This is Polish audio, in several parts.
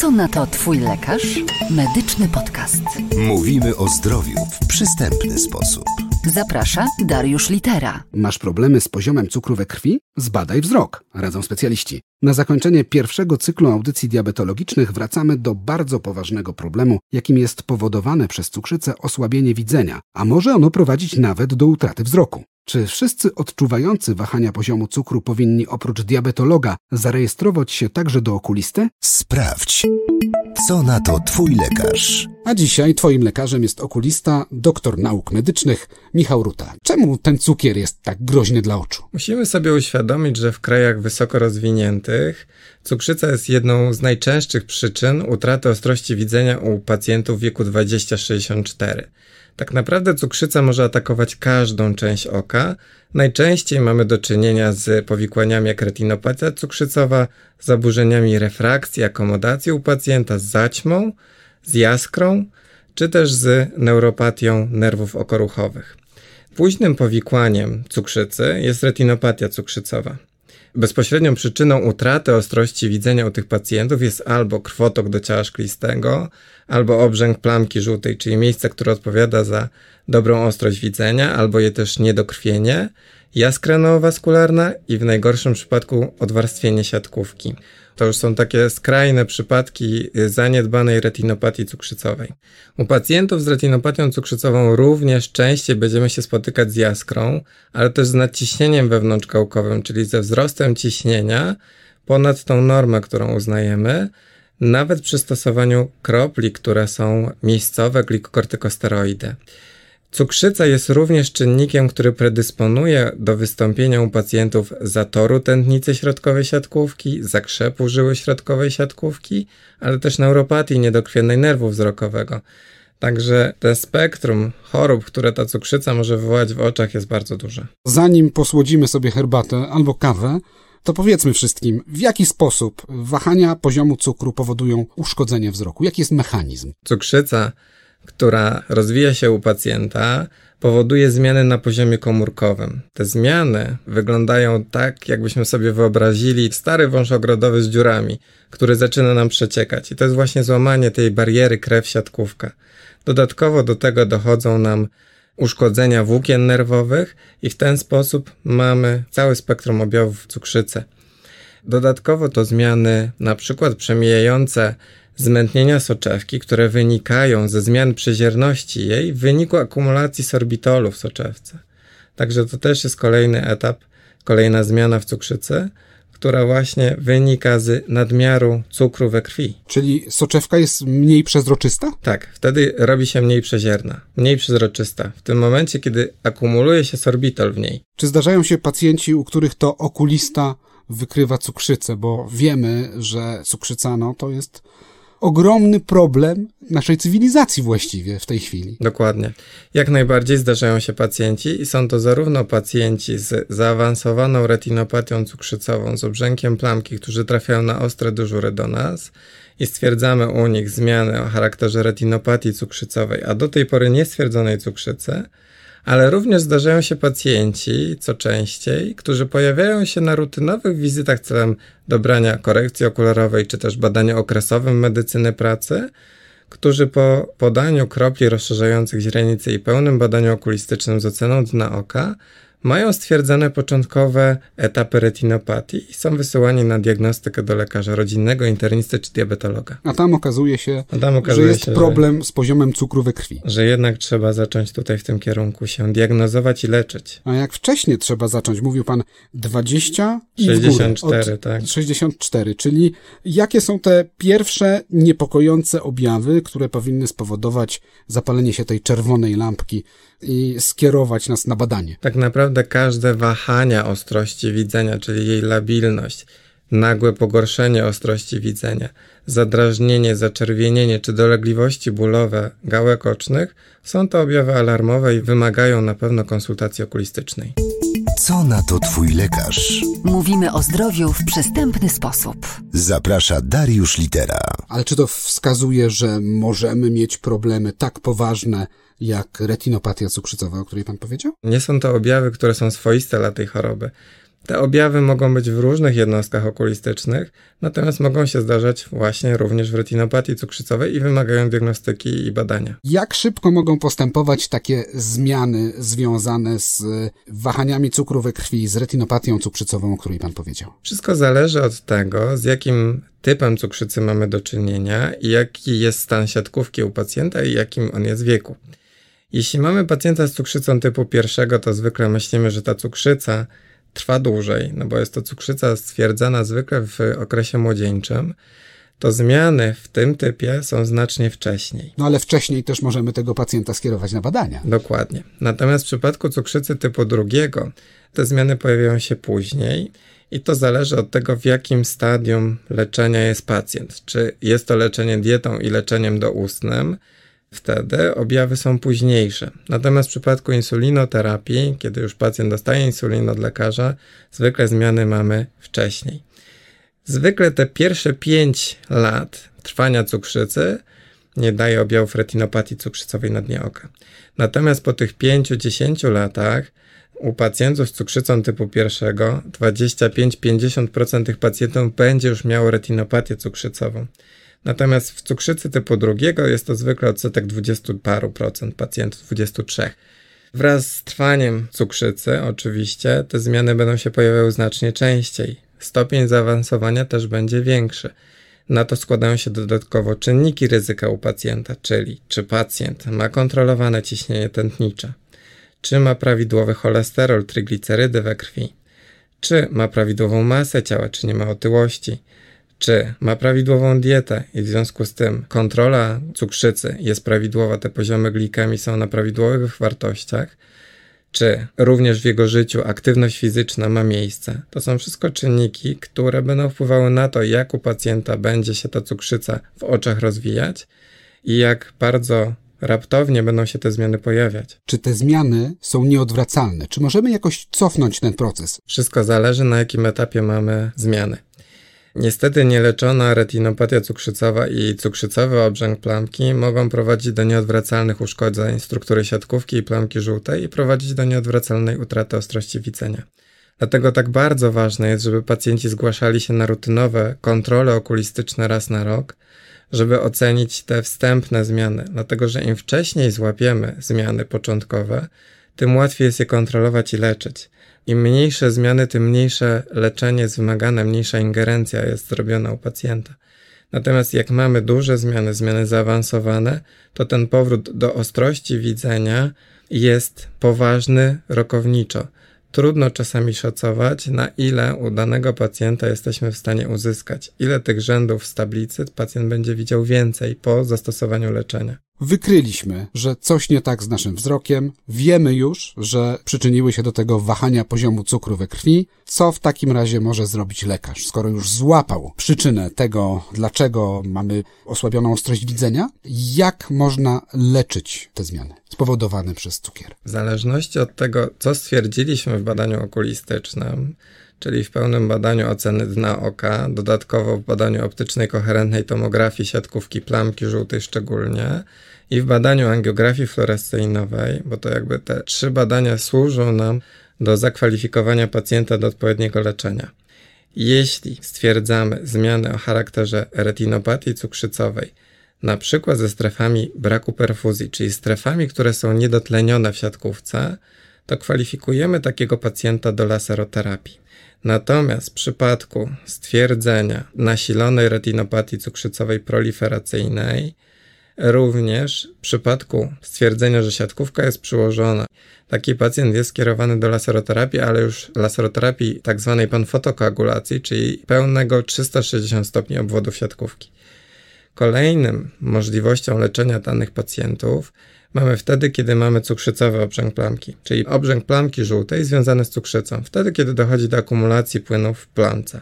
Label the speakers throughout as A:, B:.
A: Co na to Twój lekarz? Medyczny podcast.
B: Mówimy o zdrowiu w przystępny sposób.
A: Zaprasza Dariusz Litera.
C: Masz problemy z poziomem cukru we krwi? Zbadaj wzrok, radzą specjaliści. Na zakończenie pierwszego cyklu audycji diabetologicznych wracamy do bardzo poważnego problemu, jakim jest powodowane przez cukrzycę osłabienie widzenia, a może ono prowadzić nawet do utraty wzroku. Czy wszyscy odczuwający wahania poziomu cukru powinni oprócz diabetologa zarejestrować się także do okulisty?
B: Sprawdź. Co na to Twój lekarz?
C: A dzisiaj Twoim lekarzem jest okulista, doktor nauk medycznych Michał Ruta. Czemu ten cukier jest tak groźny dla oczu?
D: Musimy sobie uświadomić, że w krajach wysoko rozwiniętych cukrzyca jest jedną z najczęstszych przyczyn utraty ostrości widzenia u pacjentów w wieku 20-64. Tak naprawdę cukrzyca może atakować każdą część oka. Najczęściej mamy do czynienia z powikłaniami jak retinopatia cukrzycowa, zaburzeniami refrakcji, akomodacji u pacjenta, z zaćmą, z jaskrą, czy też z neuropatią nerwów okoruchowych. Późnym powikłaniem cukrzycy jest retinopatia cukrzycowa. Bezpośrednią przyczyną utraty ostrości widzenia u tych pacjentów jest albo krwotok do ciała szklistego, albo obrzęk plamki żółtej, czyli miejsce, które odpowiada za dobrą ostrość widzenia, albo je też niedokrwienie, jaskra neowaskularna i w najgorszym przypadku odwarstwienie siatkówki. To już są takie skrajne przypadki zaniedbanej retinopatii cukrzycowej. U pacjentów z retinopatią cukrzycową również częściej będziemy się spotykać z jaskrą, ale też z nadciśnieniem wewnątrzkałkowym, czyli ze wzrostem ciśnienia ponad tą normę, którą uznajemy, nawet przy stosowaniu kropli, które są miejscowe glikokortykosteroidy. Cukrzyca jest również czynnikiem, który predysponuje do wystąpienia u pacjentów zatoru tętnicy środkowej siatkówki, zakrzepu żyły środkowej siatkówki, ale też neuropatii niedokrwiennej nerwu wzrokowego. Także te spektrum chorób, które ta cukrzyca może wywołać w oczach jest bardzo duże.
C: Zanim posłodzimy sobie herbatę albo kawę, to powiedzmy wszystkim, w jaki sposób wahania poziomu cukru powodują uszkodzenie wzroku? Jaki jest mechanizm?
D: Cukrzyca która rozwija się u pacjenta, powoduje zmiany na poziomie komórkowym. Te zmiany wyglądają tak, jakbyśmy sobie wyobrazili stary wąż ogrodowy z dziurami, który zaczyna nam przeciekać. I to jest właśnie złamanie tej bariery krew-siatkówka. Dodatkowo do tego dochodzą nam uszkodzenia włókien nerwowych i w ten sposób mamy cały spektrum objawów cukrzycy. Dodatkowo to zmiany na przykład przemijające zmętnienia soczewki, które wynikają ze zmian przezierności jej w wyniku akumulacji sorbitolu w soczewce. Także to też jest kolejny etap, kolejna zmiana w cukrzycy, która właśnie wynika z nadmiaru cukru we krwi.
C: Czyli soczewka jest mniej przezroczysta?
D: Tak, wtedy robi się mniej przezierna, mniej przezroczysta. W tym momencie, kiedy akumuluje się sorbitol w niej.
C: Czy zdarzają się pacjenci, u których to okulista wykrywa cukrzycę, bo wiemy, że cukrzyca no, to jest ogromny problem naszej cywilizacji właściwie w tej chwili.
D: Dokładnie. Jak najbardziej zdarzają się pacjenci i są to zarówno pacjenci z zaawansowaną retinopatią cukrzycową, z obrzękiem plamki, którzy trafiają na ostre dyżury do nas i stwierdzamy u nich zmiany o charakterze retinopatii cukrzycowej, a do tej pory niestwierdzonej cukrzycy, ale również zdarzają się pacjenci, co częściej, którzy pojawiają się na rutynowych wizytach celem dobrania korekcji okularowej czy też badania okresowym medycyny pracy, którzy po podaniu kropli rozszerzających źrenicy i pełnym badaniu okulistycznym z oceną dna oka mają stwierdzone początkowe etapy retinopatii i są wysyłani na diagnostykę do lekarza rodzinnego, internisty czy diabetologa.
C: A tam okazuje się,
D: tam okazuje
C: że jest
D: się,
C: problem że, z poziomem cukru we krwi.
D: Że jednak trzeba zacząć tutaj w tym kierunku się diagnozować i leczyć.
C: A jak wcześniej trzeba zacząć? Mówił pan 20 i
D: 64, tak.
C: 64, czyli jakie są te pierwsze niepokojące objawy, które powinny spowodować zapalenie się tej czerwonej lampki i skierować nas na badanie?
D: Tak naprawdę naprawdę każde wahania ostrości widzenia, czyli jej labilność, nagłe pogorszenie ostrości widzenia, zadrażnienie, zaczerwienienie czy dolegliwości bólowe gałek ocznych są to objawy alarmowe i wymagają na pewno konsultacji okulistycznej.
B: Co na to Twój lekarz?
A: Mówimy o zdrowiu w przystępny sposób.
B: Zaprasza Dariusz Litera.
C: Ale czy to wskazuje, że możemy mieć problemy tak poważne, jak retinopatia cukrzycowa, o której pan powiedział?
D: Nie są to objawy, które są swoiste dla tej choroby. Te objawy mogą być w różnych jednostkach okulistycznych, natomiast mogą się zdarzać właśnie również w retinopatii cukrzycowej i wymagają diagnostyki i badania.
C: Jak szybko mogą postępować takie zmiany związane z wahaniami cukru we krwi, z retinopatią cukrzycową, o której Pan powiedział?
D: Wszystko zależy od tego, z jakim typem cukrzycy mamy do czynienia i jaki jest stan siatkówki u pacjenta i jakim on jest wieku. Jeśli mamy pacjenta z cukrzycą typu pierwszego, to zwykle myślimy, że ta cukrzyca trwa dłużej, no bo jest to cukrzyca stwierdzana zwykle w okresie młodzieńczym, to zmiany w tym typie są znacznie wcześniej.
C: No ale wcześniej też możemy tego pacjenta skierować na badania.
D: Dokładnie. Natomiast w przypadku cukrzycy typu drugiego te zmiany pojawiają się później i to zależy od tego, w jakim stadium leczenia jest pacjent. Czy jest to leczenie dietą i leczeniem doustnym, wtedy objawy są późniejsze. Natomiast w przypadku insulinoterapii, kiedy już pacjent dostaje insulinę od lekarza, zwykle zmiany mamy wcześniej. Zwykle te pierwsze 5 lat trwania cukrzycy nie daje objawów retinopatii cukrzycowej na dnie oka. Natomiast po tych 5-10 latach u pacjentów z cukrzycą typu pierwszego 25-50% tych pacjentów będzie już miało retinopatię cukrzycową. Natomiast w cukrzycy typu drugiego jest to zwykle odsetek 20 paru procent pacjentów, 23. Wraz z trwaniem cukrzycy, oczywiście, te zmiany będą się pojawiały znacznie częściej. Stopień zaawansowania też będzie większy. Na to składają się dodatkowo czynniki ryzyka u pacjenta, czyli czy pacjent ma kontrolowane ciśnienie tętnicze, czy ma prawidłowy cholesterol, triglicerydy we krwi, czy ma prawidłową masę ciała, czy nie ma otyłości, czy ma prawidłową dietę i w związku z tym kontrola cukrzycy jest prawidłowa, te poziomy glikemii są na prawidłowych wartościach, czy również w jego życiu aktywność fizyczna ma miejsce. To są wszystko czynniki, które będą wpływały na to, jak u pacjenta będzie się ta cukrzyca w oczach rozwijać i jak bardzo raptownie będą się te zmiany pojawiać.
C: Czy te zmiany są nieodwracalne? Czy możemy jakoś cofnąć ten proces?
D: Wszystko zależy, na jakim etapie mamy zmiany. Niestety nieleczona retinopatia cukrzycowa i cukrzycowy obrzęk plamki mogą prowadzić do nieodwracalnych uszkodzeń struktury siatkówki i plamki żółtej i prowadzić do nieodwracalnej utraty ostrości widzenia. Dlatego tak bardzo ważne jest, żeby pacjenci zgłaszali się na rutynowe kontrole okulistyczne raz na rok, żeby ocenić te wstępne zmiany, dlatego że im wcześniej złapiemy zmiany początkowe, tym łatwiej jest je kontrolować i leczyć. Im mniejsze zmiany, tym mniejsze leczenie jest wymagane, mniejsza ingerencja jest zrobiona u pacjenta. Natomiast jak mamy duże zmiany, zmiany zaawansowane, to ten powrót do ostrości widzenia jest poważny rokowniczo. Trudno czasami szacować, na ile u danego pacjenta jesteśmy w stanie uzyskać, ile tych rzędów z tablicy pacjent będzie widział więcej po zastosowaniu leczenia.
C: Wykryliśmy, że coś nie tak z naszym wzrokiem, wiemy już, że przyczyniły się do tego wahania poziomu cukru we krwi. Co w takim razie może zrobić lekarz, skoro już złapał przyczynę tego, dlaczego mamy osłabioną ostrość widzenia? Jak można leczyć te zmiany spowodowane przez cukier?
D: W zależności od tego, co stwierdziliśmy w badaniu okulistycznym, czyli w pełnym badaniu oceny dna oka, dodatkowo w badaniu optycznej koherentnej tomografii siatkówki plamki żółtej szczególnie i w badaniu angiografii fluorescyjnowej, bo to jakby te trzy badania służą nam do zakwalifikowania pacjenta do odpowiedniego leczenia. Jeśli stwierdzamy zmiany o charakterze retinopatii cukrzycowej, na przykład ze strefami braku perfuzji, czyli strefami, które są niedotlenione w siatkówce, to kwalifikujemy takiego pacjenta do laseroterapii. Natomiast w przypadku stwierdzenia nasilonej retinopatii cukrzycowej proliferacyjnej, również w przypadku stwierdzenia, że siatkówka jest przyłożona, taki pacjent jest skierowany do laseroterapii, ale już laseroterapii tak zwanej panfotokoagulacji, czyli pełnego 360 stopni obwodu siatkówki. Kolejnym możliwością leczenia danych pacjentów mamy wtedy, kiedy mamy cukrzycowy obrzęk plamki, czyli obrzęk plamki żółtej związany z cukrzycą, wtedy, kiedy dochodzi do akumulacji płynów w plamce.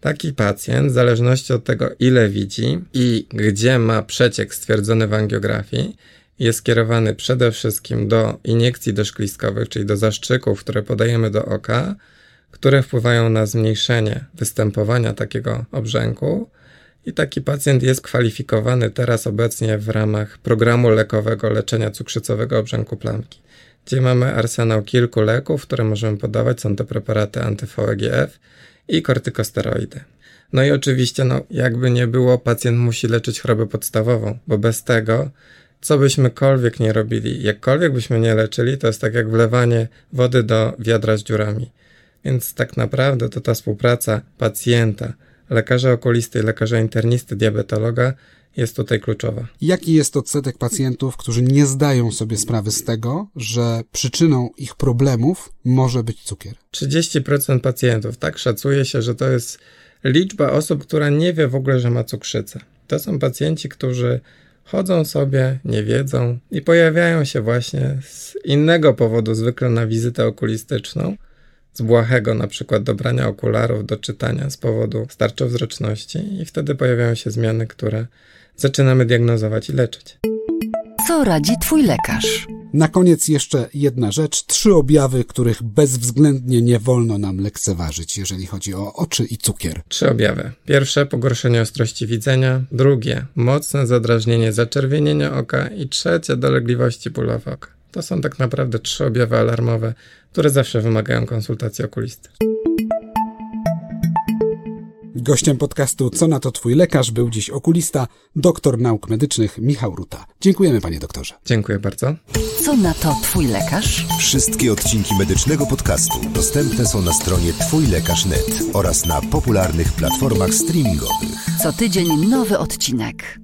D: Taki pacjent, w zależności od tego, ile widzi i gdzie ma przeciek stwierdzony w angiografii, jest skierowany przede wszystkim do iniekcji doszkliskowych, czyli do zaszczyków, które podajemy do oka, które wpływają na zmniejszenie występowania takiego obrzęku, i taki pacjent jest kwalifikowany teraz obecnie w ramach programu lekowego leczenia cukrzycowego obrzęku plamki. gdzie mamy arsenał kilku leków, które możemy podawać. Są to preparaty anty-VEGF i kortykosteroidy. No i oczywiście, no, jakby nie było, pacjent musi leczyć chorobę podstawową, bo bez tego, co byśmykolwiek nie robili, jakkolwiek byśmy nie leczyli, to jest tak jak wlewanie wody do wiadra z dziurami. Więc tak naprawdę to ta współpraca pacjenta, lekarza okulisty, lekarza internisty, diabetologa jest tutaj kluczowa.
C: Jaki jest odsetek pacjentów, którzy nie zdają sobie sprawy z tego, że przyczyną ich problemów może być cukier?
D: 30% pacjentów, tak szacuje się, że to jest liczba osób, która nie wie w ogóle, że ma cukrzycę. To są pacjenci, którzy chodzą sobie, nie wiedzą i pojawiają się właśnie z innego powodu, zwykle na wizytę okulistyczną, z błahego na przykład dobrania okularów do czytania z powodu starczowzroczności i wtedy pojawiają się zmiany, które zaczynamy diagnozować i leczyć.
A: Co radzi Twój lekarz?
C: Na koniec jeszcze jedna rzecz. Trzy objawy, których bezwzględnie nie wolno nam lekceważyć, jeżeli chodzi o oczy i cukier.
D: Trzy objawy. Pierwsze pogorszenie ostrości widzenia, drugie mocne zadrażnienie zaczerwienienia oka i trzecie dolegliwości bólowe oka. To są tak naprawdę trzy objawy alarmowe, które zawsze wymagają konsultacji okulisty.
C: Gościem podcastu Co na to Twój lekarz był dziś okulista, doktor nauk medycznych Michał Ruta. Dziękujemy panie doktorze.
D: Dziękuję bardzo.
A: Co na to Twój lekarz?
B: Wszystkie odcinki medycznego podcastu dostępne są na stronie twójlekarz.net oraz na popularnych platformach streamingowych.
A: Co tydzień nowy odcinek.